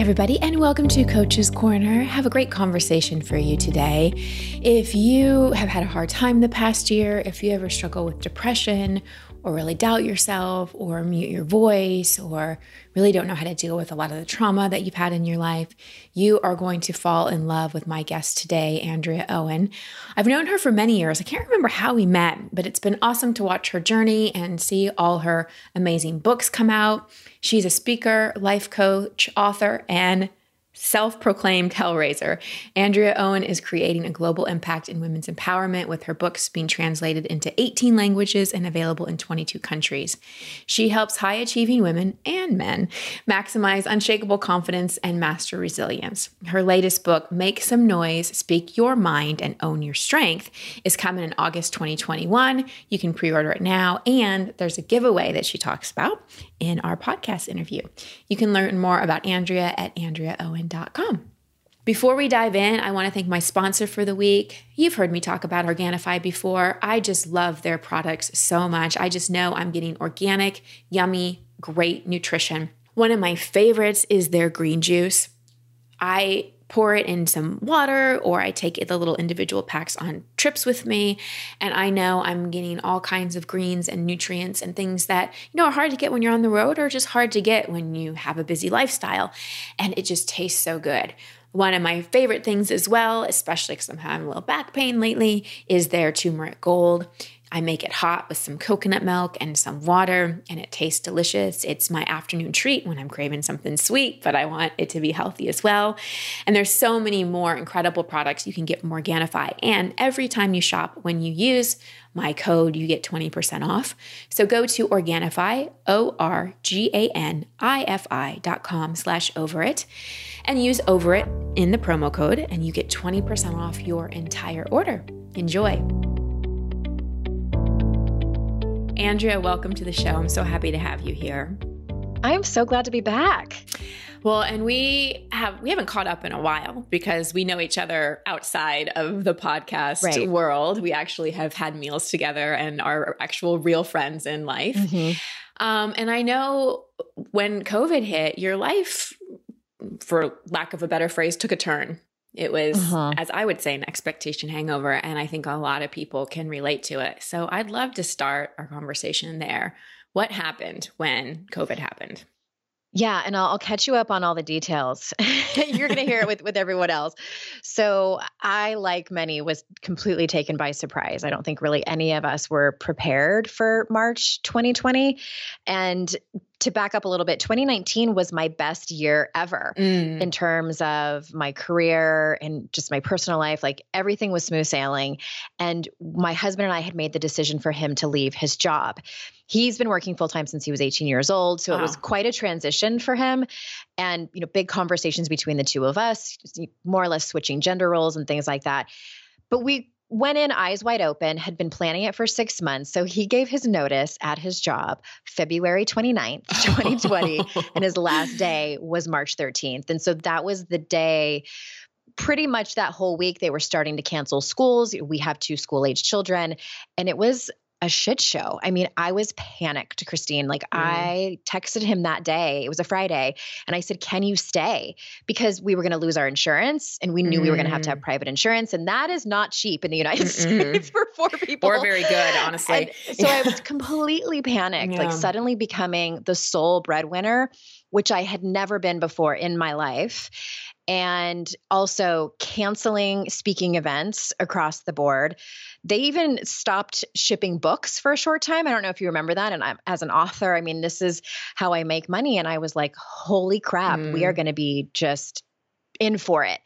everybody, and welcome to Coach's Corner. Have a great conversation for you today. If you have had a hard time the past year, if you ever struggle with depression or really doubt yourself or mute your voice or really don't know how to deal with a lot of the trauma that you've had in your life, you are going to fall in love with my guest today, Andrea Owen. I've known her for many years. I can't remember how we met, but it's been awesome to watch her journey and see all her amazing books come out. She's a speaker, life coach, author, and self proclaimed Hellraiser, Andrea Owen is creating a global impact in women's empowerment with her books being translated into 18 languages and available in 22 countries. She helps high achieving women and men maximize unshakable confidence and master resilience. Her latest book, Make Some Noise, Speak Your Mind, and Own Your Strength, is coming in August 2021. You can pre order it now, and there's a giveaway that she talks about in our podcast interview. You can learn more about Andrea at AndreaOwen.com. Before we dive in, I want to thank my sponsor for the week. You've heard me talk about Organifi before. I just love their products so much. I just know I'm getting organic, yummy, great nutrition. One of my favorites is their green juice. I pour it in some water or I take the little individual packs on trips with me. And I know I'm getting all kinds of greens and nutrients and things that, you know, are hard to get when you're on the road or just hard to get when you have a busy lifestyle. And it just tastes so good. One of my favorite things as well, especially because I'm having a little back pain lately, is their turmeric gold. I make it hot with some coconut milk and some water, and it tastes delicious. It's my afternoon treat when I'm craving something sweet, but I want it to be healthy as well. And there's so many more incredible products you can get from Organifi. And every time you shop, when you use my code, you get 20% off. So go to Organifi, O-R-G-A-N-I-F-I dot com slash over it and use over it in the promo code, and you get 20% off your entire order. Enjoy. Andrea, welcome to the show. I'm so happy to have you here. I am so glad to be back. Well, and we have we haven't caught up in a while because we know each other outside of the podcast right. world. We actually have had meals together and are actual real friends in life. Mm-hmm. Um, and I know when COVID hit, your life, for lack of a better phrase, took a turn. It was, uh-huh. as I would say, an expectation hangover. And I think a lot of people can relate to it. So I'd love to start our conversation there. What happened when COVID happened? Yeah, and I'll, I'll, catch you up on all the details. You're going to hear it with with everyone else. So I, like many, was completely taken by surprise. I don't think really any of us were prepared for March 2020, and to back up a little bit, 2019 was my best year ever mm. in terms of my career and just my personal life. Like everything was smooth sailing. And my husband and I had made the decision for him to leave his job. He's been working full time since he was 18 years old. So wow. it was quite a transition for him. And, you know, big conversations between the two of us, more or less switching gender roles and things like that. But we went in eyes wide open, had been planning it for six months. So he gave his notice at his job February 29th, 2020, and his last day was March 13th. And so that was the day. Pretty much that whole week, they were starting to cancel schools. We have two school age children, and it was a shit show. I mean, I was panicked, Christine. Like, mm. I texted him that day. It was a Friday. And I said, Can you stay? Because we were going to lose our insurance and we knew mm. we were going to have to have mm. private insurance. And that is not cheap in the United mm-hmm. States for four people. Or very good, honestly. And so I was completely panicked, yeah. like suddenly becoming the sole breadwinner, which I had never been before in my life and also canceling speaking events across the board. They even stopped shipping books for a short time. I don't know if you remember that. And I'm, as an author, I mean, this is how I make money. And I was like, holy crap, mm. we are mm. going to be just in for it.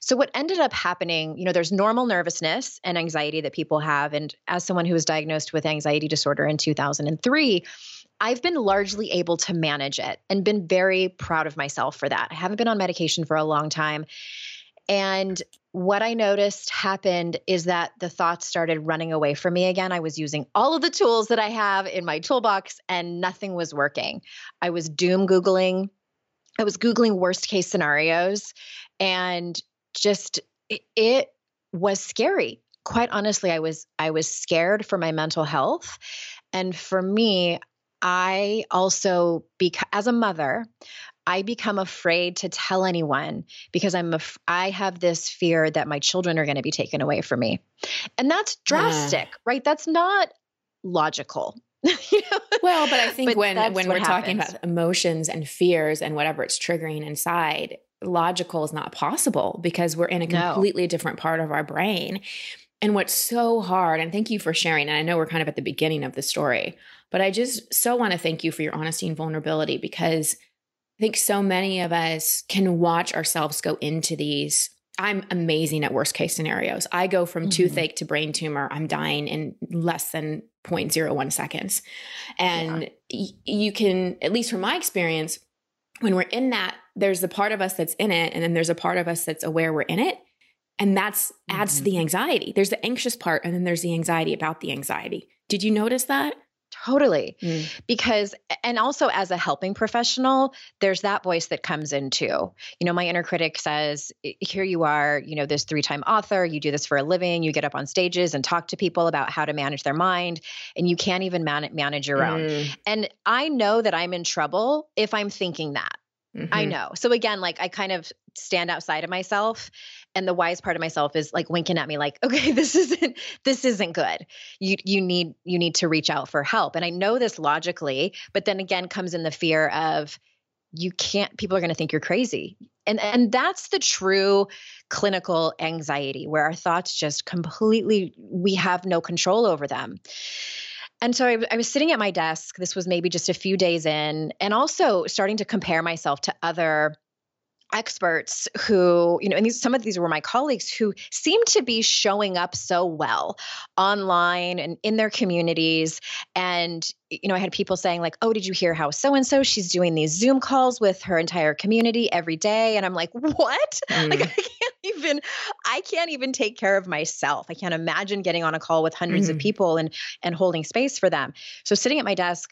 So, what ended up happening, you know, there's normal nervousness and anxiety that people have. And as someone who was diagnosed with anxiety disorder in 2003, I've been largely able to manage it and been very proud of myself for that. I haven't been on medication for a long time. And what I noticed happened is that the thoughts started running away from me again. I was using all of the tools that I have in my toolbox and nothing was working. I was doom Googling, I was Googling worst case scenarios, and just it, was scary. Quite honestly, I was I was scared for my mental health. And for me, I also, because as a mother, I become afraid to tell anyone because I'm af- I have this fear that my children are going to be taken away from me. And that's drastic, yeah. right? That's not logical. Well, but I think but when when we're happens. talking about emotions and fears and whatever it's triggering inside, logical is not possible because we're in a completely no. different part of our brain. And what's so hard, and thank you for sharing, and I know we're kind of at the beginning of the story, but I just so want to thank you for your honesty and vulnerability because I think so many of us can watch ourselves go into these. I'm amazing at worst case scenarios. I go from mm-hmm. toothache to brain tumor. I'm dying in less than 0.01 seconds. And yeah. y- you can, at least from my experience, when we're in that, there's a part of us that's in it, and then there's a part of us that's aware we're in it. And that's adds mm-hmm. to the anxiety. There's the anxious part, and then there's the anxiety about the anxiety. Did you notice that? Totally. Mm. Because, and also as a helping professional, there's that voice that comes in too. You know, my inner critic says, here you are, you know, this three time author, you do this for a living, you get up on stages and talk to people about how to manage their mind, and you can't even man- manage your own. Mm. And I know that I'm in trouble if I'm thinking that. Mm-hmm. I know. So again, like I kind of stand outside of myself and the wise part of myself is like winking at me like, okay, this isn't this isn't good. You you need you need to reach out for help. And I know this logically, but then again comes in the fear of you can't people are going to think you're crazy. And and that's the true clinical anxiety where our thoughts just completely we have no control over them. And so I, I, was sitting at my desk. This was maybe just a few days in, and also starting to compare myself to other experts who, you know, and these, some of these were my colleagues who seemed to be showing up so well online and in their communities. And, you know, I had people saying, like, oh, did you hear how so and so she's doing these Zoom calls with her entire community every day? And I'm like, what? Mm. Like, I can't even, I can't even take care of myself. I can't imagine getting on a call with 100s mm. of people and and holding space for them. So sitting at my desk,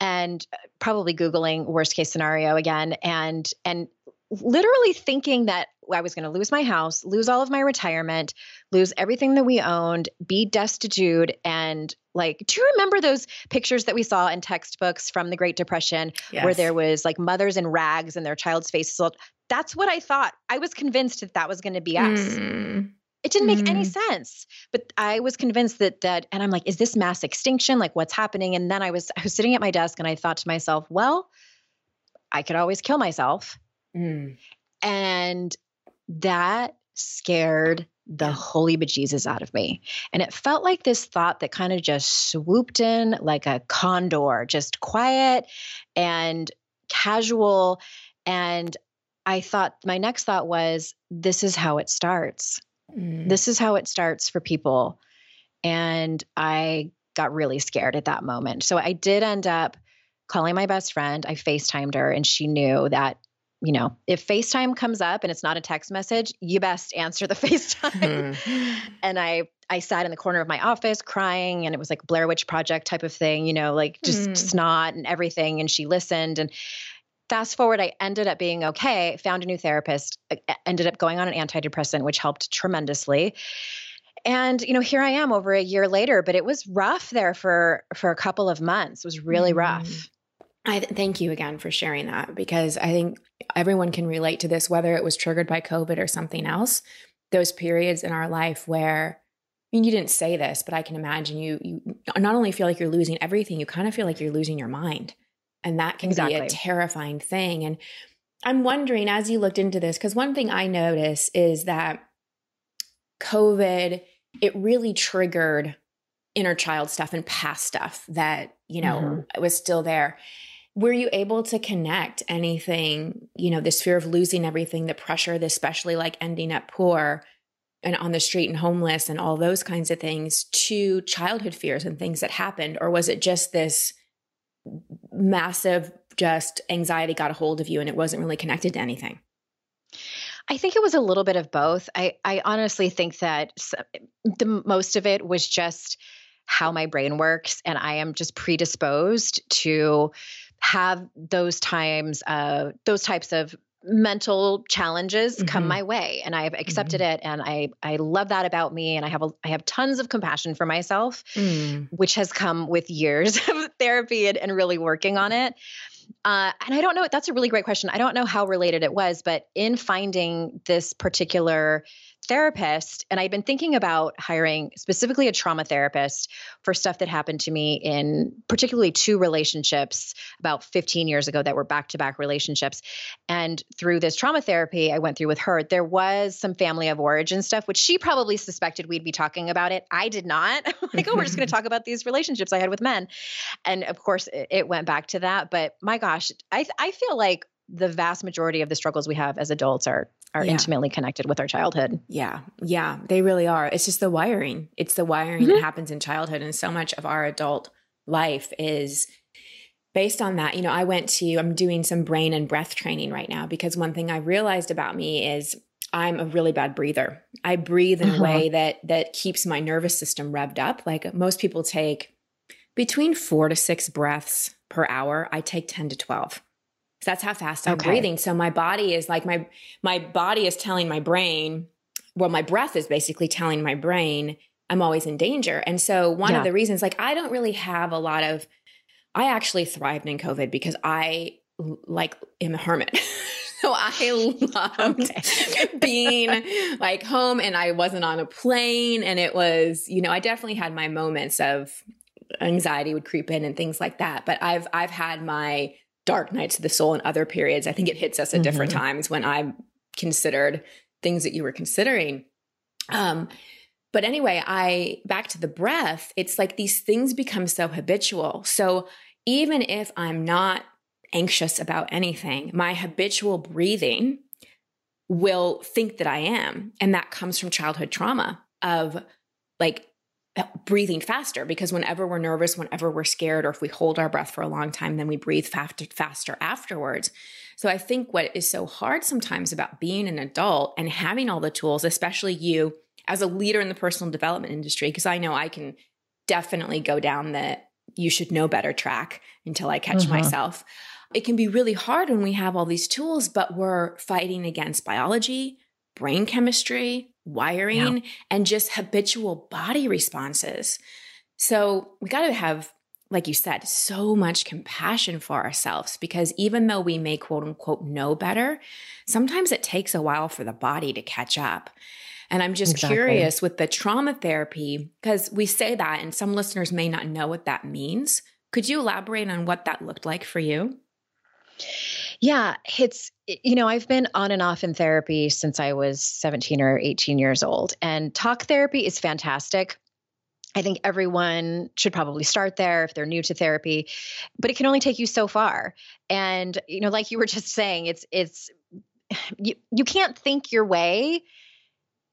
and probably googling worst case scenario again and and literally thinking that I was going to lose my house, lose all of my retirement, lose everything that we owned, be destitute. And like, do you remember those pictures that we saw in textbooks from the Great Depression yes. where there was like mothers in rags and their child's faces? That's what I thought. I was convinced that that was going to be us. Mm. It didn't make mm. any sense, but I was convinced that that, and I'm like, is this mass extinction? Like, what's happening? And then I was I was sitting at my desk and I thought to myself, well, I could always kill myself Mm. And that scared the holy bejesus out of me. And it felt like this thought that kind of just swooped in like a condor, just quiet and casual. And I thought, my next thought was, this is how it starts. Mm. This is how it starts for people. And I got really scared at that moment. So I did end up calling my best friend. I FaceTimed her, and she knew that you know, if FaceTime comes up and it's not a text message, you best answer the FaceTime. Hmm. and I I sat in the corner of my office crying and it was like Blair Witch Project type of thing, you know, like just mm. snot and everything. And she listened. And fast forward, I ended up being okay, found a new therapist, ended up going on an antidepressant, which helped tremendously. And you know, here I am over a year later, but it was rough there for for a couple of months. It was really mm. rough. I th- thank you again for sharing that because I think everyone can relate to this, whether it was triggered by COVID or something else. Those periods in our life where I mean, you didn't say this, but I can imagine you you not only feel like you're losing everything, you kind of feel like you're losing your mind. And that can exactly. be a terrifying thing. And I'm wondering as you looked into this, because one thing I notice is that COVID, it really triggered inner child stuff and past stuff that, you know, mm-hmm. was still there were you able to connect anything, you know, this fear of losing everything, the pressure, this especially like ending up poor and on the street and homeless and all those kinds of things to childhood fears and things that happened? Or was it just this massive, just anxiety got a hold of you and it wasn't really connected to anything? I think it was a little bit of both. I, I honestly think that the most of it was just how my brain works, and I am just predisposed to have those times uh those types of mental challenges mm-hmm. come my way and I've accepted mm-hmm. it and I I love that about me and I have a I have tons of compassion for myself mm. which has come with years of therapy and, and really working on it Uh, and I don't know, that's a really great question. I don't know how related it was, but in finding this particular therapist, and I'd been thinking about hiring specifically a trauma therapist for stuff that happened to me in particularly two relationships about 15 years ago that were back to back relationships. And through this trauma therapy I went through with her, there was some family of origin stuff, which she probably suspected we'd be talking about it. I did not. like, oh, we're just going to talk about these relationships I had with men. And of course, it, it went back to that. But my gosh, I, I feel like the vast majority of the struggles we have as adults are are yeah. intimately connected with our childhood. Yeah. Yeah, they really are. It's just the wiring. It's the wiring mm-hmm. that happens in childhood and so much of our adult life is based on that. You know, I went to I'm doing some brain and breath training right now because one thing I realized about me is I'm a really bad breather. I breathe in uh-huh. a way that that keeps my nervous system revved up. Like most people take between 4 to 6 breaths per hour. I take 10 to 12 that's how fast I'm okay. breathing. So my body is like my my body is telling my brain, well, my breath is basically telling my brain I'm always in danger. And so one yeah. of the reasons, like I don't really have a lot of I actually thrived in COVID because I like am a hermit. so I loved okay. being like home and I wasn't on a plane. And it was, you know, I definitely had my moments of anxiety would creep in and things like that. But I've I've had my dark nights of the soul in other periods. I think it hits us at mm-hmm. different times when I considered things that you were considering. Um, but anyway, I back to the breath, it's like these things become so habitual. So even if I'm not anxious about anything, my habitual breathing will think that I am. And that comes from childhood trauma of like breathing faster because whenever we're nervous, whenever we're scared, or if we hold our breath for a long time, then we breathe faster, faster afterwards. So I think what is so hard sometimes about being an adult and having all the tools, especially you as a leader in the personal development industry, because I know I can definitely go down the you should know better track until I catch mm-hmm. myself. It can be really hard when we have all these tools, but we're fighting against biology, brain chemistry, wiring, yeah. and just habitual body responses. So we got to have, like you said, so much compassion for ourselves because even though we may quote unquote know better, sometimes it takes a while for the body to catch up. And I'm just exactly. curious with the trauma therapy, because we say that and some listeners may not know what that means. Could you elaborate on what that looked like for you? Yeah, it's, you know, I've been on and off in therapy since I was 17 or 18 years old, and talk therapy is fantastic. I think everyone should probably start there if they're new to therapy, but it can only take you so far. And, you know, like you were just saying, it's, it's, you, you can't think your way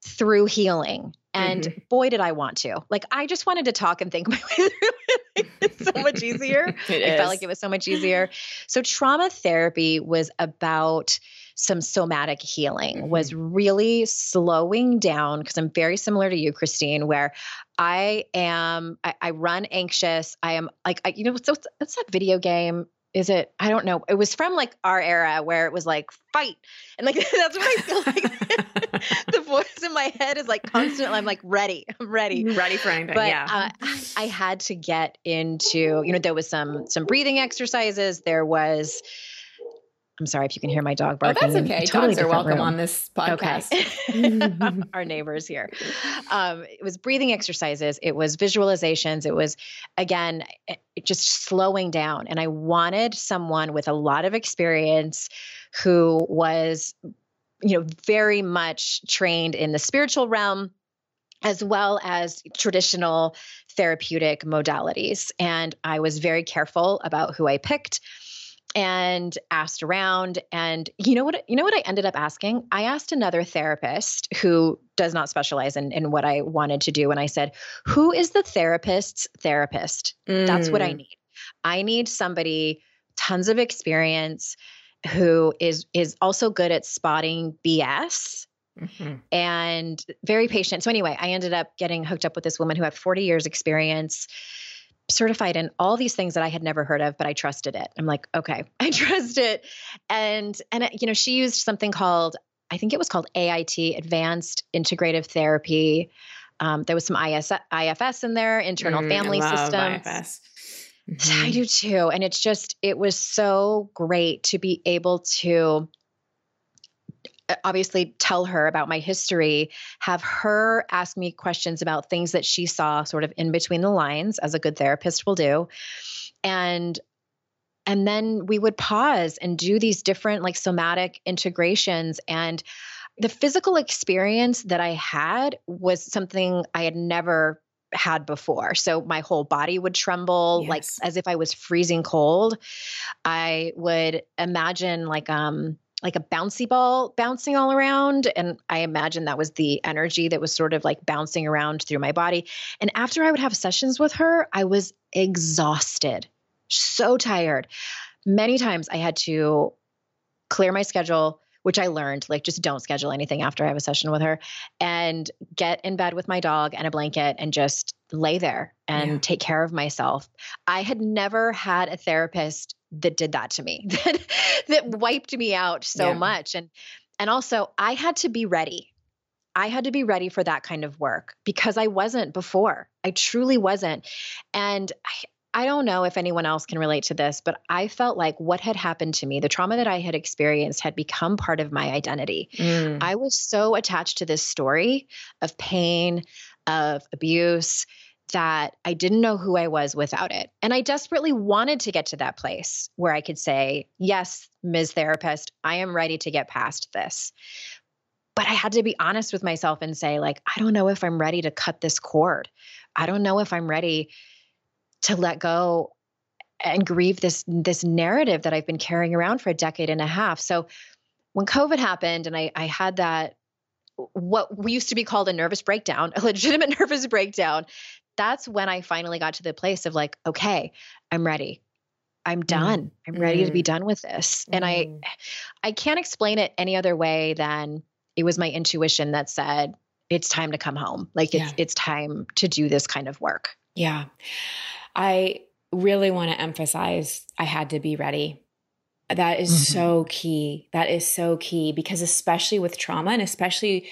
through healing. And mm-hmm. boy, did I want to. Like, I just wanted to talk and think my way through it. it's so much easier. it I is. felt like it was so much easier. So, trauma therapy was about some somatic healing, mm-hmm. was really slowing down because I'm very similar to you, Christine, where I am, I, I run anxious. I am like, I, you know, so it's that video game is it i don't know it was from like our era where it was like fight and like that's what i feel like the voice in my head is like constantly i'm like ready i'm ready ready for anything but yeah uh, i had to get into you know there was some some breathing exercises there was I'm sorry if you can hear my dog barking. Oh, that's okay. Totally Dogs are welcome room. on this podcast. Okay. Our neighbors here. Um, it was breathing exercises. It was visualizations. It was, again, it, just slowing down. And I wanted someone with a lot of experience who was, you know, very much trained in the spiritual realm as well as traditional therapeutic modalities. And I was very careful about who I picked and asked around and you know what you know what I ended up asking I asked another therapist who does not specialize in, in what I wanted to do and I said who is the therapist's therapist mm. that's what I mm. need I need somebody tons of experience who is is also good at spotting BS Mm-hmm. and very patient. So anyway, I ended up getting hooked up with this woman who had 40 years experience certified in all these things that I had never heard of, but I trusted it. I'm like, okay, I trust it. And and you know, she used something called I think it was called AIT, Advanced Integrative Therapy. Um, there was some IS, IFS in there, internal mm, family system. Mm-hmm. I do too. And it's just, it was so great to be able to uh, obviously tell her about my history, have her ask me questions about things that she saw sort of in between the lines, as a good therapist will do. And and then we would pause and do these different like somatic integrations and the physical experience that I had was something I had never had before. So my whole body would tremble yes. like as if I was freezing cold. I would imagine like um like a bouncy ball bouncing all around and I imagine that was the energy that was sort of like bouncing around through my body. And after I would have sessions with her, I was exhausted. So tired. Many times I had to clear my schedule, which I learned like just don't schedule anything after I have a session with her and get in bed with my dog and a blanket and just lay there and yeah. take care of myself. I had never had a therapist that did that to me that that wiped me out so yeah. much and and also I had to be ready. I had to be ready for that kind of work because I wasn't before. I truly wasn't. And I, I don't know if anyone else can relate to this, but I felt like what had happened to me, the trauma that I had experienced, had become part of my identity. Mm. I was so attached to this story of pain, of abuse, that I didn't know who I was without it. And I desperately wanted to get to that place where I could say, Yes, Ms. Therapist, I am ready to get past this. But I had to be honest with myself and say, like, I don't know if I'm ready to cut this cord. I don't know if I'm ready to let go and grieve this this narrative that I've been carrying around for a decade and a half. So when COVID happened and I, I had that what we used to be called a nervous breakdown, a legitimate nervous breakdown, that's when I finally got to the place of like, okay, I'm ready. I'm mm. done. Mm. I'm ready mm. to be mm. done with this. And I mm. I can't explain it any other way than it was my intuition that said it's time to come home. Like it's yeah. it's time to do this kind of work. Yeah. I really want to emphasize I had to be ready. That is mm-hmm. so key. That is so key because, especially with trauma and especially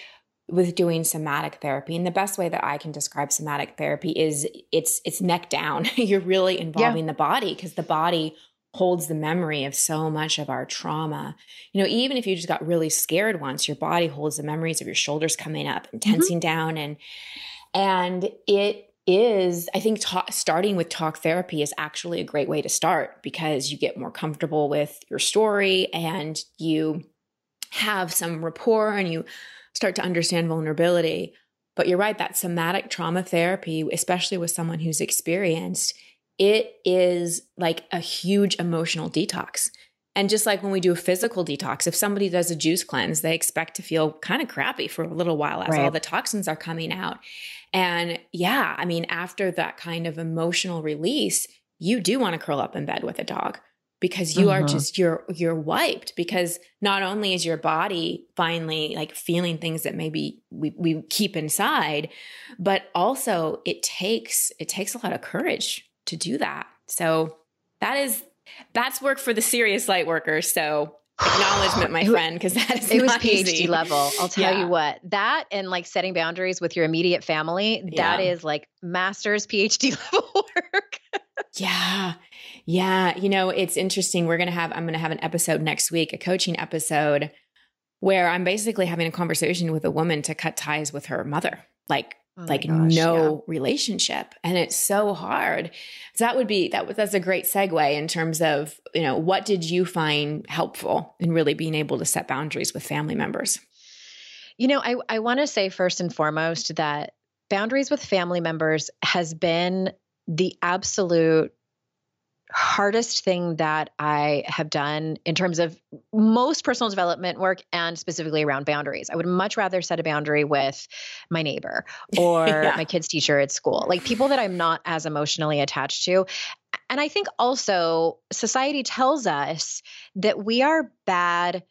with doing somatic therapy and the best way that i can describe somatic therapy is it's it's neck down you're really involving yeah. the body because the body holds the memory of so much of our trauma you know even if you just got really scared once your body holds the memories of your shoulders coming up and mm-hmm. tensing mm-hmm. down and and it is i think ta- starting with talk therapy is actually a great way to start because you get more comfortable with your story and you have some rapport and you start to understand vulnerability but you're right that somatic trauma therapy especially with someone who's experienced it is like a huge emotional detox and just like when we do a physical detox, if somebody does a juice cleanse, they expect to feel kind of crappy for a little while as right. all the toxins are coming out. And yeah, I mean, after that kind of emotional release, you do want to curl up in bed with a dog because you are mm-hmm. just you're you're wiped because not only is your body finally like feeling things that maybe we, we keep inside but also it takes it takes a lot of courage to do that so that is that's work for the serious light workers so acknowledgement, my friend, because that is it was PhD easy. level. I'll tell yeah. you what, that and like setting boundaries with your immediate family, yeah. that is like master's PhD level work. yeah. Yeah. You know, it's interesting. We're to have, I'm to have an episode next week, a coaching episode where I'm basically having a conversation with a woman to cut ties with her mother. Like Oh like gosh, no yeah. relationship and it's so hard so that would be that was that's a great segue in terms of you know what did you find helpful in really being able to set boundaries with family members you know i, I want to say first and foremost that boundaries with family members has been the absolute hardest thing that I have done in terms of most personal development work and specifically around boundaries. I would much rather set a boundary with my neighbor or yeah. my kids' teacher at school, like people that I'm not as emotionally attached to. And I think also society tells us that we are bad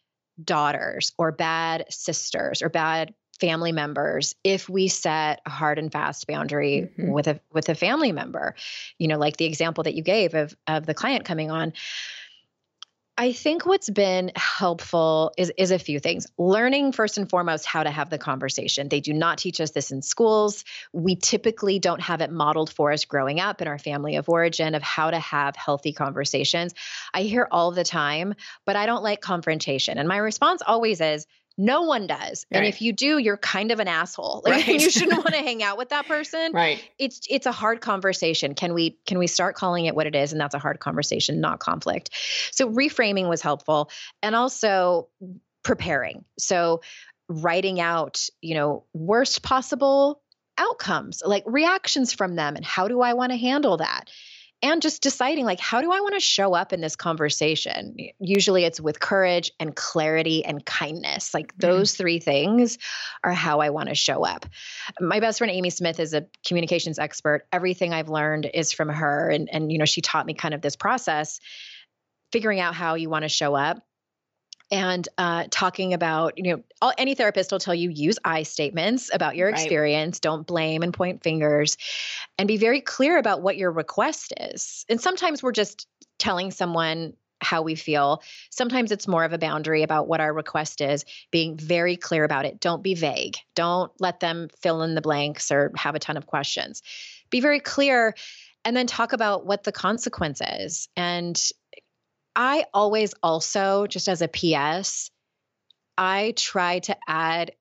daughters or bad sisters or bad family members if we set a hard and fast boundary mm-hmm. with a with a family member you know like the example that you gave of of the client coming on I think what's been helpful is is a few things. Learning first and foremost how to have the conversation. They do not teach us this in schools. We typically don't have it modeled for us growing up in our family of origin of how to have healthy conversations. I hear all the time, but I don't like confrontation. And my response always is no one does. Right. And if you do, you're kind of an asshole. Like right. you shouldn't want to hang out with that person. Right. It's it's a hard conversation. Can we can we start calling it what it is and that's a hard conversation, not conflict. So reframing was helpful and also preparing. So writing out, you know, worst possible outcomes, like reactions from them and how do I want to handle that? And just deciding like how do i want to show up in this conversation? Usually it's with courage and clarity and kindness. Like mm-hmm. those three things are how i want to show up. My best friend amy smith is a communications expert. Everything i've learned is from her and and you know she taught me kind of this process figuring out how you want to show up and uh, talking about you know all, any therapist will tell you use i statements about your experience. Right. don't blame and point fingers and be very clear about what your request is. And sometimes we're just telling someone how we feel. Sometimes it's more of a boundary about what our request is being very clear about it. Don't be vague. Don't let them fill in the blanks or have a ton of questions. Be very clear and then talk about what the consequence is. And I always also, just as a PS, I try to add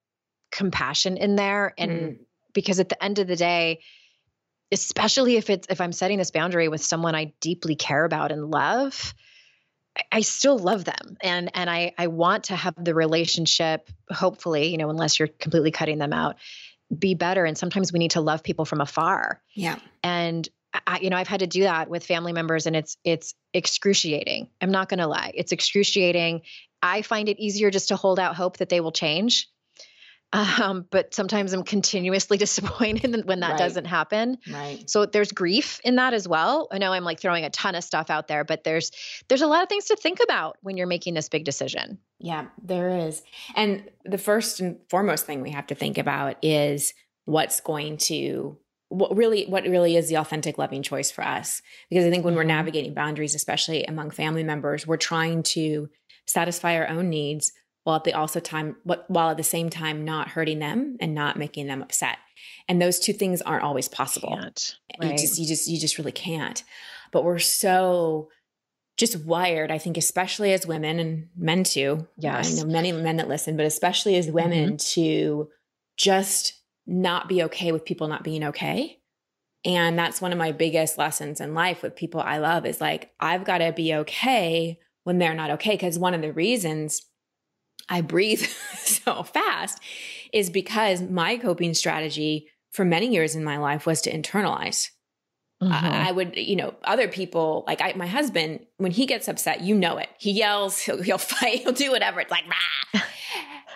compassion in there. And mm. because at the end of the day, especially if it's if I'm setting this boundary with someone I deeply care about and love, I still love them and and I I want to have the relationship hopefully you know unless you're completely cutting them out be better and sometimes we need to love people from afar. Yeah. And I, you know, I've had to do that with family members and it's it's excruciating. I'm not going to lie. It's excruciating. I find it easier just to hold out hope that they will change. Um, but sometimes I'm continuously disappointed when that right. doesn't happen. Right. So there's grief in that as well. I know I'm like throwing a ton of stuff out there, but there's there's a lot of things to think about when you're making this big decision. Yeah, there is. And the first and foremost thing we have to think about is what's going to what really what really is the authentic loving choice for us because i think when we're mm-hmm. navigating boundaries especially among family members we're trying to satisfy our own needs while at the also time while at the same time not hurting them and not making them upset and those two things aren't always possible right. you just you just you just really can't but we're so just wired i think especially as women and men too yes i know many men that listen but especially as women mm-hmm. to just not be okay with people not being okay. And that's one of my biggest lessons in life with people I love is like, I've got to be okay when they're not okay. Cause one of the reasons I breathe so fast is because my coping strategy for many years in my life was to internalize. Mm-hmm. I, I would, you know, other people like I, my husband, when he gets upset, you know it. He yells, he'll, he'll fight, he'll do whatever. It's like,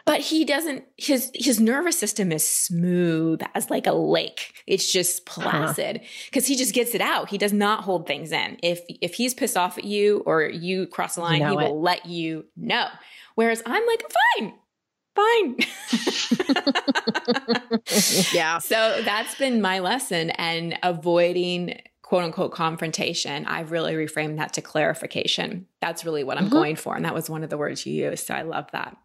but he doesn't his his nervous system is smooth as like a lake it's just uh-huh. placid because uh-huh. he just gets it out he does not hold things in if if he's pissed off at you or you cross the line you know he it. will let you know whereas i'm like fine fine yeah so that's been my lesson and avoiding quote unquote confrontation, I've really reframed that to clarification. That's really what I'm mm-hmm. going for. And that was one of the words you used. So I love that.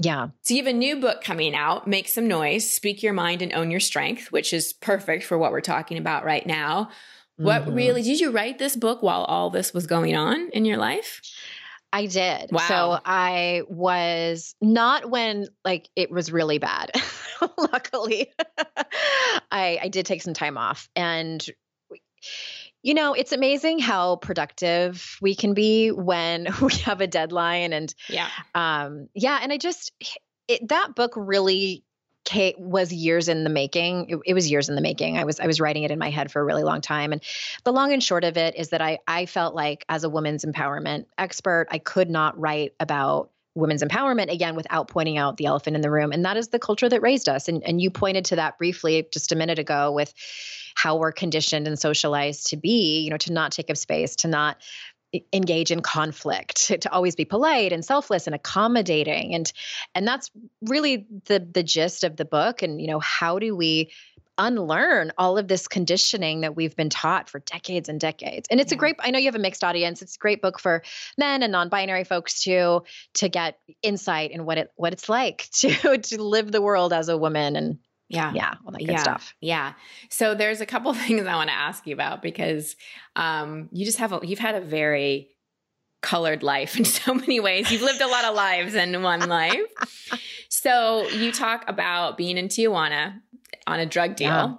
Yeah. So you have a new book coming out, Make Some Noise, Speak Your Mind and Own Your Strength, which is perfect for what we're talking about right now. What mm-hmm. really did you write this book while all this was going on in your life? I did. Wow. So I was not when like it was really bad. Luckily, I I did take some time off and you know, it's amazing how productive we can be when we have a deadline and yeah. Um yeah, and I just it, that book really Kate was years in the making. It, it, was years in the making. I was I was writing it in my head for a really long time. And the long and short of it is that I I felt like as a women's empowerment expert, I could not write about women's empowerment again without pointing out the elephant in the room. And that is the culture that raised us. And and you pointed to that briefly just a minute ago with how we're conditioned and socialized to be, you know, to not take up space, to not engage in conflict to, to, always be polite and selfless and accommodating and and that's really the the gist of the book and you know how do we unlearn all of this conditioning that we've been taught for decades and decades. And it's yeah. a great I know you have a mixed audience. It's a great book for men and non-binary folks too to get insight in what it what it's like to to live the world as a woman and yeah. Yeah. All that good yeah. stuff. Yeah. So there's a couple things I want to ask you about because um, you just have a, you've had a very colored life in so many ways. You've lived a lot of lives in one life. So you talk about being in Tijuana on a drug deal. Yeah.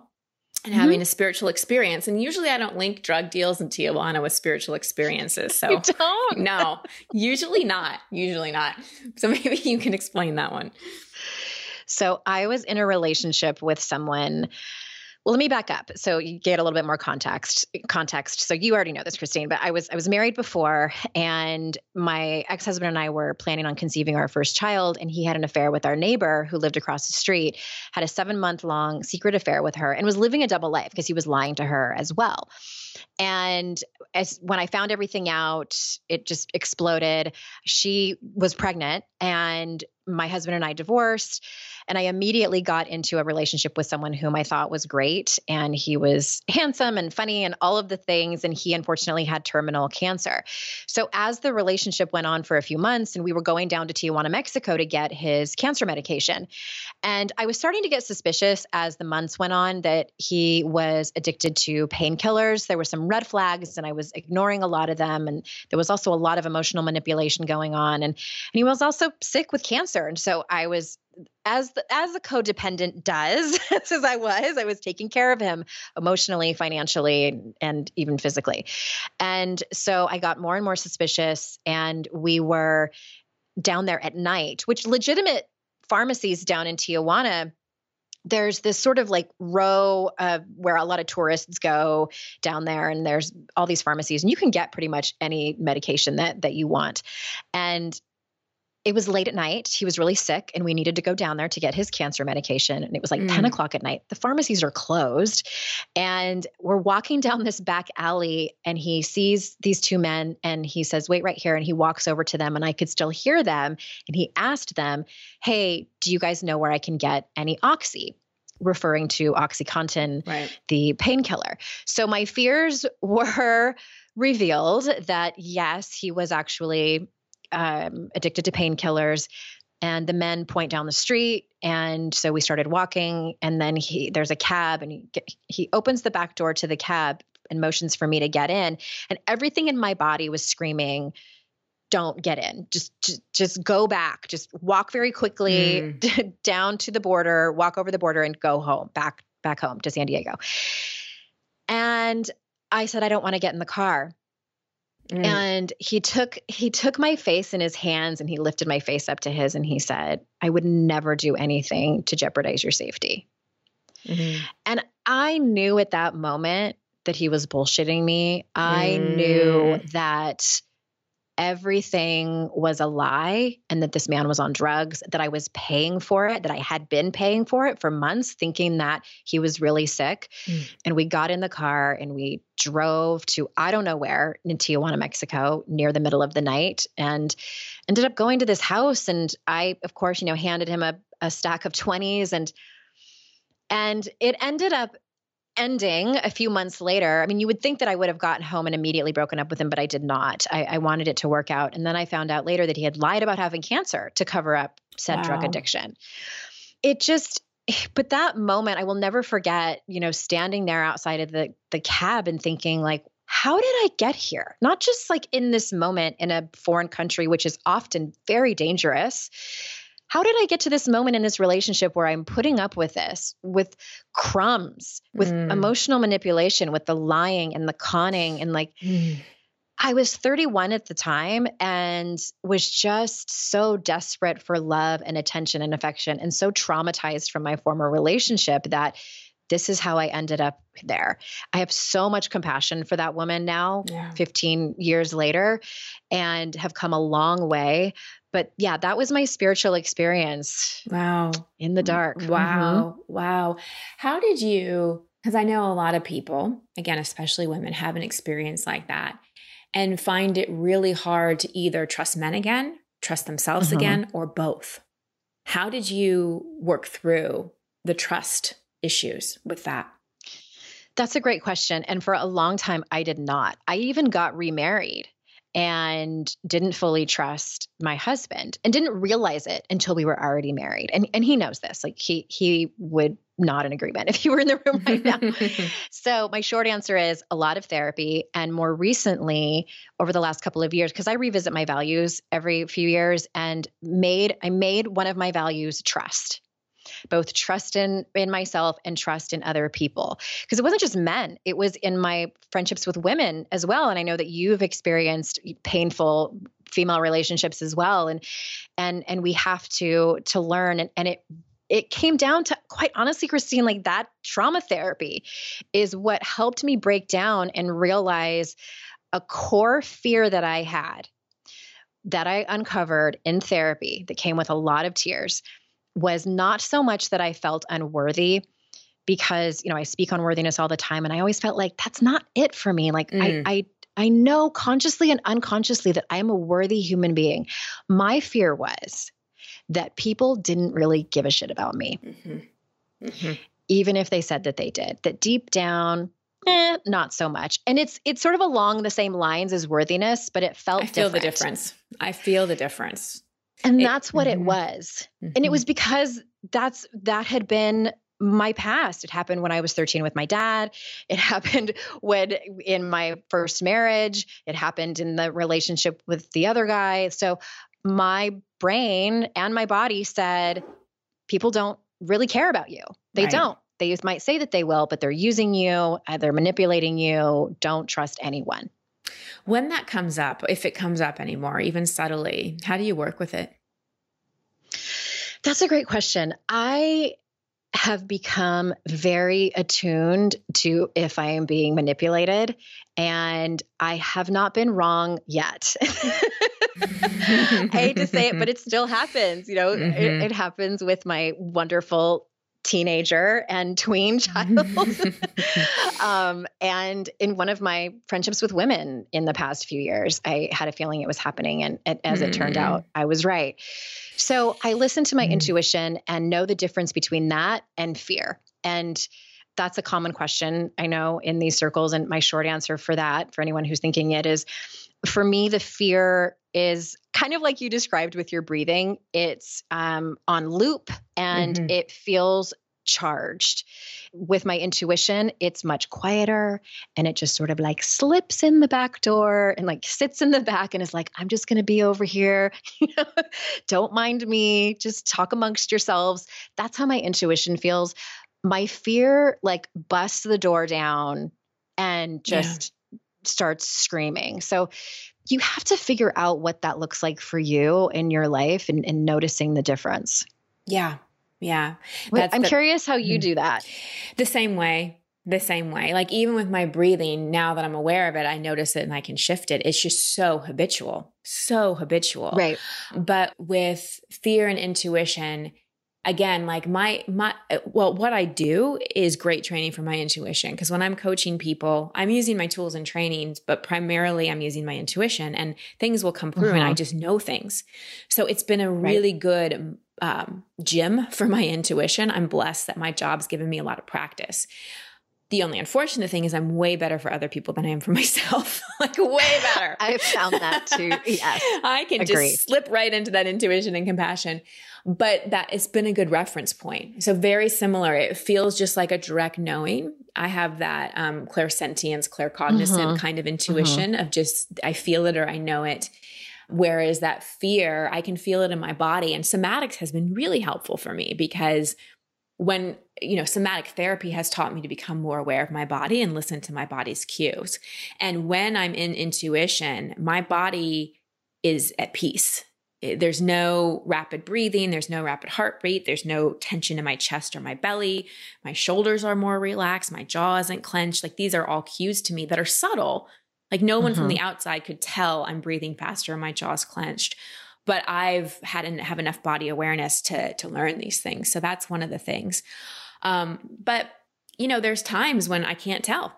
And having mm-hmm. a spiritual experience. And usually I don't link drug deals in Tijuana with spiritual experiences. So you don't? No, usually not. Usually not. So maybe you can explain that one. So I was in a relationship with someone. Well, let me back up so you get a little bit more context. Context. So you already know this, Christine, but I was I was married before, and my ex husband and I were planning on conceiving our first child, and he had an affair with our neighbor who lived across the street. Had a seven month long secret affair with her, and was living a double life because he was lying to her as well. And as when I found everything out, it just exploded. She was pregnant, and my husband and I divorced and I immediately got into a relationship with someone whom I thought was great. And he was handsome and funny and all of the things. And he unfortunately had terminal cancer. So as the relationship went on for a few months, and we were going down to Tijuana, Mexico to get his cancer medication. And I was starting to get suspicious as the months went on that he was addicted to painkillers. There were some red flags, and I was ignoring a lot of them. And there was also a lot of emotional manipulation going on. And, and he was also sick with cancer. So I was as the, as a codependent does, as I was, I was taking care of him emotionally, financially, and even physically. And so I got more and more suspicious, and we were down there at night, which legitimate pharmacies down in Tijuana there's this sort of like row of where a lot of tourists go down there and there's all these pharmacies and you can get pretty much any medication that that you want and it was late at night. He was really sick, and we needed to go down there to get his cancer medication. And it was like mm. 10 o'clock at night. The pharmacies are closed. And we're walking down this back alley, and he sees these two men, and he says, Wait right here. And he walks over to them, and I could still hear them. And he asked them, Hey, do you guys know where I can get any Oxy? Referring to Oxycontin, right. the painkiller. So my fears were revealed that yes, he was actually um, addicted to painkillers and the men point down the street and so we started walking and then he there's a cab and he he opens the back door to the cab and motions for me to get in and everything in my body was screaming don't get in. Just just, just go back. Just walk very quickly mm. down to the border walk over the border and go home back back home to San Diego. And I said I don't want to get in the car Mm. And he took he took my face in his hands and he lifted my face up to his and he said, "I would never do anything to jeopardize your safety." Mm-hmm. And I knew at that moment that he was bullshitting me. I mm. knew that everything was a lie and that this man was on drugs, that I was paying for it, that I had been paying for it for months, thinking that he was really sick. Mm. And we got in the car and we drove to I don't know where in Tijuana, Mexico, near the middle of the night, and ended up going to this house. And I, of course, you know, handed him a, a stack of 20s and and it ended up ending a few months later. I mean, you would think that I would have gotten home and immediately broken up with him, but I did not. I, I wanted it to work out. And then I found out later that he had lied about having cancer to cover up said wow. drug addiction. It just, but that moment I will never forget, you know, standing there outside of the the cab and thinking like, how did I get here? Not just like in this moment in a foreign country, which is often very dangerous, how did I get to this moment in this relationship where I'm putting up with this, with crumbs, with mm. emotional manipulation, with the lying and the conning and like mm. I was 31 at the time and was just so desperate for love and attention and affection and so traumatized from my former relationship that this is how I ended up there. I have so much compassion for that woman now, yeah. 15 years later, and have come a long way but yeah, that was my spiritual experience. Wow. In the dark. Wow. Mm-hmm. Wow. How did you, because I know a lot of people, again, especially women, have an experience like that and find it really hard to either trust men again, trust themselves mm-hmm. again, or both. How did you work through the trust issues with that? That's a great question. And for a long time, I did not. I even got remarried and didn't fully trust my husband and didn't realize it until we were already married. And and he knows this. Like he he would not in agreement if you were in the room right now. so my short answer is a lot of therapy and more recently over the last couple of years because I revisit my values every few years and made I made one of my values trust both trust in in myself and trust in other people. Because it wasn't just men it was in my friendships with women as well and i know that you've experienced painful female relationships as well and and and we have to to learn and, and it it came down to quite honestly christine like that trauma therapy is what helped me break down and realize a core fear that i had that I uncovered in therapy that came with a lot of tears was not so much that I felt unworthy because, you know, I speak on worthiness all the time and I always felt like that's not it for me. Like mm. I I I know consciously and unconsciously that I am a worthy human being. My fear was that people didn't really give a shit about me. Mm-hmm. Mm-hmm. Even if they said that they did. That deep down, eh, not so much. And it's it's sort of along the same lines as worthiness, but it felt I feel different. the difference. I feel the difference. And it, that's what mm-hmm. it was. Mm-hmm. And it was because that's that had been my past. It happened when I was 13 with my dad. It happened when in my first marriage. It happened in the relationship with the other guy. So my brain and my body said, people don't really care about you. They right. don't. They might say that they will, but they're using you, uh, they're manipulating you. Don't trust anyone. When that comes up, if it comes up anymore, even subtly, how do you work with it? That's a great question. I have become very attuned to if I am being manipulated, and I have not been wrong yet. I hate to say it, but it still happens. You know, mm-hmm. it, it happens with my wonderful teenager and tween child. um, and in one of my friendships with women in the past few years, I had a feeling it was happening. And, and as mm. it turned out, I was right. So I listen to my mm. intuition and know the difference between that and fear. And that's a common question I know in these circles. And my short answer for that, for anyone who's thinking it, is for me, the fear is kind of like you described with your breathing. It's um, on loop and mm-hmm. it feels charged. With my intuition, it's much quieter and it just sort of like slips in the back door and like sits in the back and is like, I'm just going to be over here. Don't mind me. Just talk amongst yourselves. That's how my intuition feels. My fear like busts the door down and just. Starts screaming. So you have to figure out what that looks like for you in your life and, and noticing the difference. Yeah. Yeah. I'm the, curious how you mm-hmm. do that. The same way. The same way. Like even with my breathing, now that I'm aware of it, I notice it and I can shift it. It's just so habitual. So habitual. Right. But with fear and intuition, again like my my well what i do is great training for my intuition because when i'm coaching people i'm using my tools and trainings but primarily i'm using my intuition and things will come through uh-huh. and i mm-hmm. just know things so it's been a really right. good um, gym for my intuition i'm blessed that my job's given me a lot of practice the only unfortunate thing is I'm way better for other people than I am for myself. like way better. I've found that too. Yes. I can Agreed. just slip right into that intuition and compassion. But that it's been a good reference point. So very similar. It feels just like a direct knowing. I have that um clairsentience, claircognizant mm-hmm. kind of intuition mm-hmm. of just I feel it or I know it. Whereas that fear, I can feel it in my body. And somatics has been really helpful for me because when you know somatic therapy has taught me to become more aware of my body and listen to my body's cues and when i'm in intuition my body is at peace there's no rapid breathing there's no rapid heartbeat there's no tension in my chest or my belly my shoulders are more relaxed my jaw isn't clenched like these are all cues to me that are subtle like no one mm-hmm. from the outside could tell i'm breathing faster my jaw's clenched but I've had an, have enough body awareness to to learn these things. So that's one of the things. Um, but you know, there's times when I can't tell.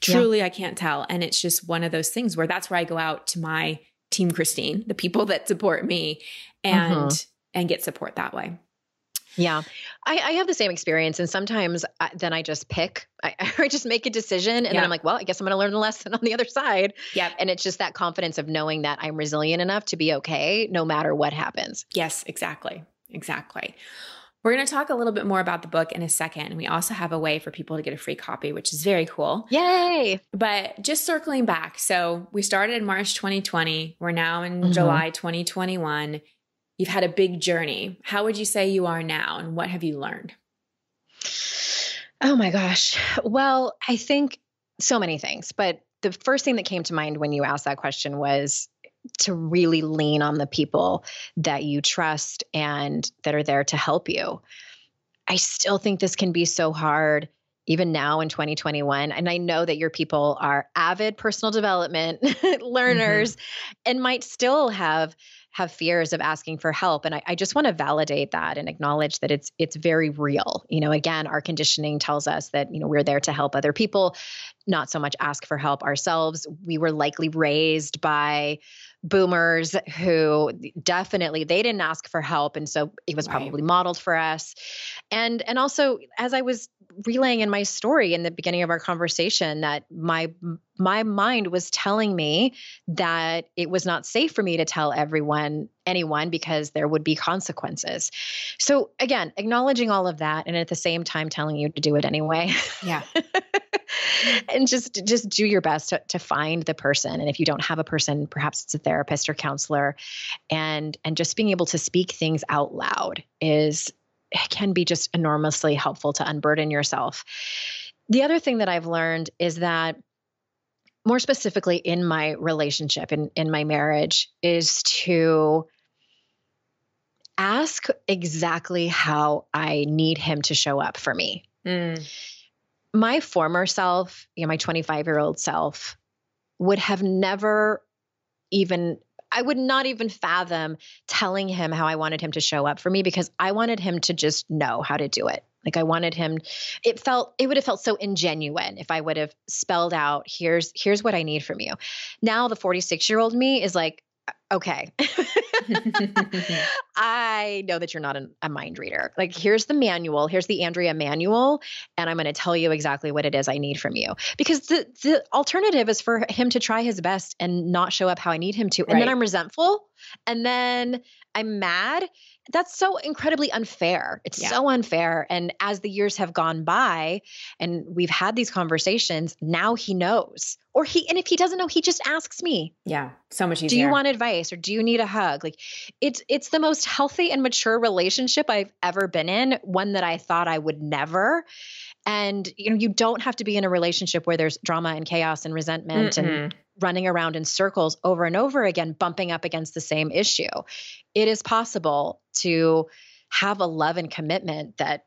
Truly, yeah. I can't tell, and it's just one of those things where that's where I go out to my team, Christine, the people that support me, and uh-huh. and get support that way. Yeah, I, I have the same experience, and sometimes I, then I just pick, I, I, just make a decision, and yeah. then I'm like, well, I guess I'm going to learn the lesson on the other side. Yeah, and it's just that confidence of knowing that I'm resilient enough to be okay no matter what happens. Yes, exactly, exactly. We're going to talk a little bit more about the book in a second. We also have a way for people to get a free copy, which is very cool. Yay! But just circling back. So we started in March 2020. We're now in mm-hmm. July 2021. You've had a big journey. How would you say you are now, and what have you learned? Oh my gosh. Well, I think so many things, but the first thing that came to mind when you asked that question was to really lean on the people that you trust and that are there to help you. I still think this can be so hard even now in 2021 and i know that your people are avid personal development learners mm-hmm. and might still have have fears of asking for help. And I, I just want to validate that and acknowledge that it's it's very real. You know again our conditioning tells us that you know we're there to help other people not so much ask for help ourselves. We were likely raised by boomers who definitely they didn't ask for help. And so it was probably right. modeled for us. And and also as i was relaying in my story in the beginning of our conversation that my my mind was telling me that it was not safe for me to tell everyone anyone because there would be consequences. So again, acknowledging all of that and at the same time telling you to do it anyway. Yeah. and just just do your best to, to find the person and if you don't have a person perhaps it's a therapist or counselor and and just being able to speak things out loud is can be just enormously helpful to unburden yourself. The other thing that I've learned is that more specifically in my relationship in in my marriage is to ask exactly how I need him to show up for me. Mm. My former self, you know, my 25 year old self, would have never even I would not even fathom telling him how I wanted him to show up for me because I wanted him to just know how to do it. Like I wanted him it felt it would have felt so ingenuine if I would have spelled out here's here's what I need from you. Now the 46-year-old me is like okay. I know that you're not an, a mind reader. Like, here's the manual. Here's the Andrea manual, and I'm going to tell you exactly what it is I need from you. Because the the alternative is for him to try his best and not show up how I need him to, and right. then I'm resentful, and then I'm mad. That's so incredibly unfair. It's yeah. so unfair. And as the years have gone by, and we've had these conversations, now he knows or he and if he doesn't know he just asks me yeah so much easier do you want advice or do you need a hug like it's it's the most healthy and mature relationship i've ever been in one that i thought i would never and you know you don't have to be in a relationship where there's drama and chaos and resentment mm and running around in circles over and over again bumping up against the same issue. It is possible to have a love and commitment that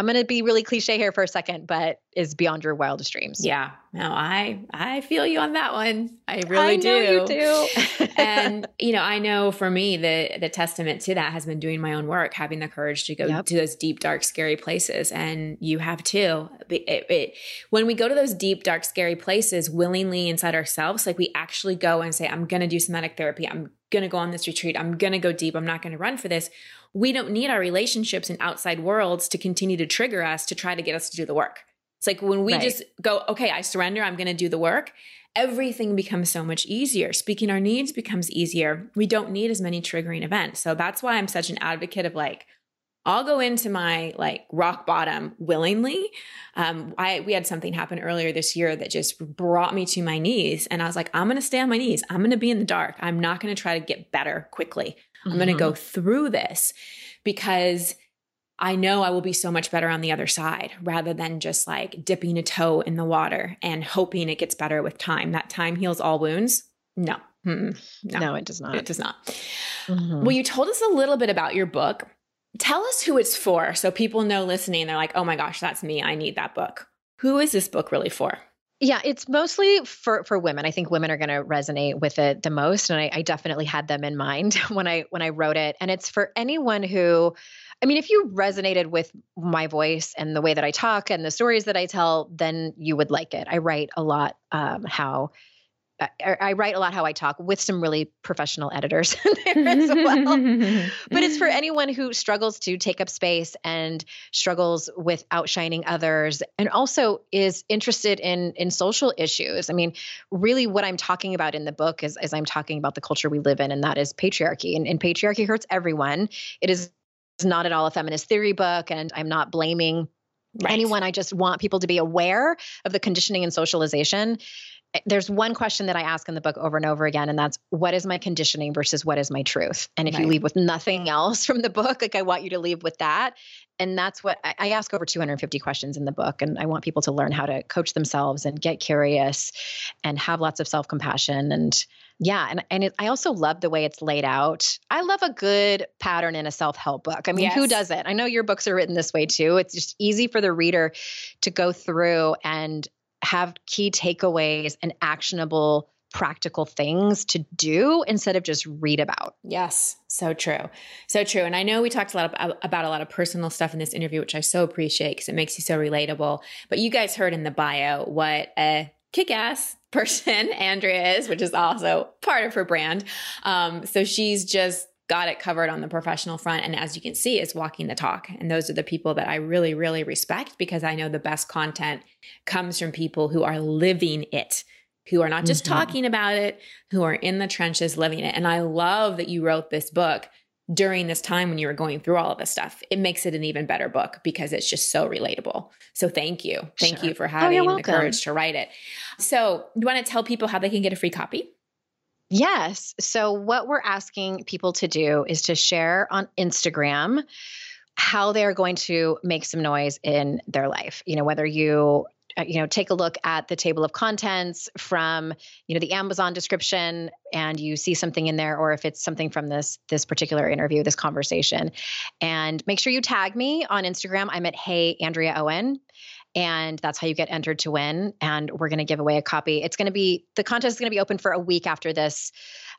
I'm going to be really cliche here for a second, but is beyond your wildest dreams. Yeah. No, I I feel you on that one. I really I do. you do. and you know, I know for me the the testament to that has been doing my own work, having the courage to go yep. to those deep, dark, scary places, and you have too. It, it, when we go to those deep, dark, scary places willingly inside ourselves, like we actually go and say, "I'm going to do somatic therapy. I'm going to go on this retreat. I'm going to go deep. I'm not going to run for this." We don't need our relationships and outside worlds to continue to trigger us to try to get us to do the work. It's like when we right. just go, okay, I surrender, I'm going to do the work, everything becomes so much easier. Speaking our needs becomes easier. We don't need as many triggering events. So that's why I'm such an advocate of like, I'll go into my like rock bottom willingly. Um, I we had something happen earlier this year that just brought me to my knees, and I was like, I'm going to stay on my knees. I'm going to be in the dark. I'm not going to try to get better quickly. I'm mm-hmm. going to go through this because I know I will be so much better on the other side rather than just like dipping a toe in the water and hoping it gets better with time. That time heals all wounds. No. no. no, it does not. It does not. Mm-hmm. Well, you told us a little bit about your book. Tell us who it's for so people know listening. They're like, oh my gosh, that's me. I need that book. Who is this book really for? Yeah, it's mostly for for women. I think women are going to resonate with it the most, and I, I definitely had them in mind when I when I wrote it. And it's for anyone who, I mean, if you resonated with my voice and the way that I talk and the stories that I tell, then you would like it. I write a lot um, how I, I write a lot how I talk with some really professional editors there as well. but it's for anyone who struggles to take up space and struggles with outshining others and also is interested in in social issues. I mean, really what I'm talking about in the book is as I'm talking about the culture we live in, and that is patriarchy. And, and patriarchy hurts everyone. It is not at all a feminist theory book, and I'm not blaming Right. anyone. I just want people to be aware of the conditioning and socialization. There's one question that I ask in the book over and over again, and that's what is my conditioning versus what is my truth? And if right. you leave with nothing else from the book, like I want you to leave with that. And that's what I, I ask over 250 questions in the book. And I want people to learn how to coach themselves and get curious and have lots of self compassion and yeah, and and it, I also love the way it's laid out. I love a good pattern in a self-help book. I mean, yes. who doesn't? I know your books are written this way too. It's just easy for the reader to go through and have key takeaways and actionable practical things to do instead of just read about. Yes, so true. So true. And I know we talked a lot about, about a lot of personal stuff in this interview, which I so appreciate because it makes you so relatable. But you guys heard in the bio what a kick ass person Andrea is, which is also part of her brand. Um, so she's just got it covered on the professional front. And as you can see, is walking the talk. And those are the people that I really, really respect because I know the best content comes from people who are living it, who are not just mm-hmm. talking about it, who are in the trenches living it. And I love that you wrote this book during this time when you were going through all of this stuff. It makes it an even better book because it's just so relatable. So thank you. Thank sure. you for oh, having oh, the courage to write it. So, you want to tell people how they can get a free copy? Yes. So, what we're asking people to do is to share on Instagram how they're going to make some noise in their life. You know, whether you uh, you know take a look at the table of contents from you know the amazon description and you see something in there or if it's something from this this particular interview this conversation and make sure you tag me on instagram i'm at hey andrea owen and that's how you get entered to win and we're going to give away a copy it's going to be the contest is going to be open for a week after this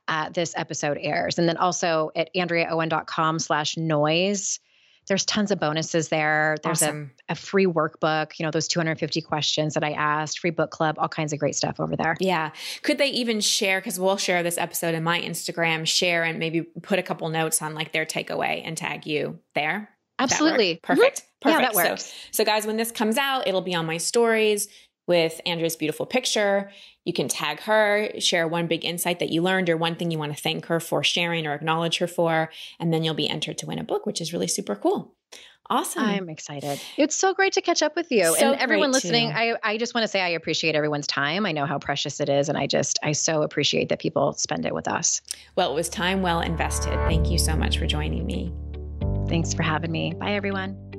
uh, this episode airs and then also at andreaowen.com slash noise there's tons of bonuses there. There's awesome. a, a free workbook, you know, those 250 questions that I asked, free book club, all kinds of great stuff over there. Yeah. Could they even share, because we'll share this episode in my Instagram, share and maybe put a couple notes on like their takeaway and tag you there? Absolutely. Perfect. Mm-hmm. Perfect. Yeah, that works. So, so, guys, when this comes out, it'll be on my stories with Andrea's beautiful picture. You can tag her, share one big insight that you learned or one thing you want to thank her for sharing or acknowledge her for, and then you'll be entered to win a book, which is really super cool. Awesome. I'm excited. It's so great to catch up with you. So and everyone listening, I, I just want to say I appreciate everyone's time. I know how precious it is. And I just, I so appreciate that people spend it with us. Well, it was time well invested. Thank you so much for joining me. Thanks for having me. Bye, everyone.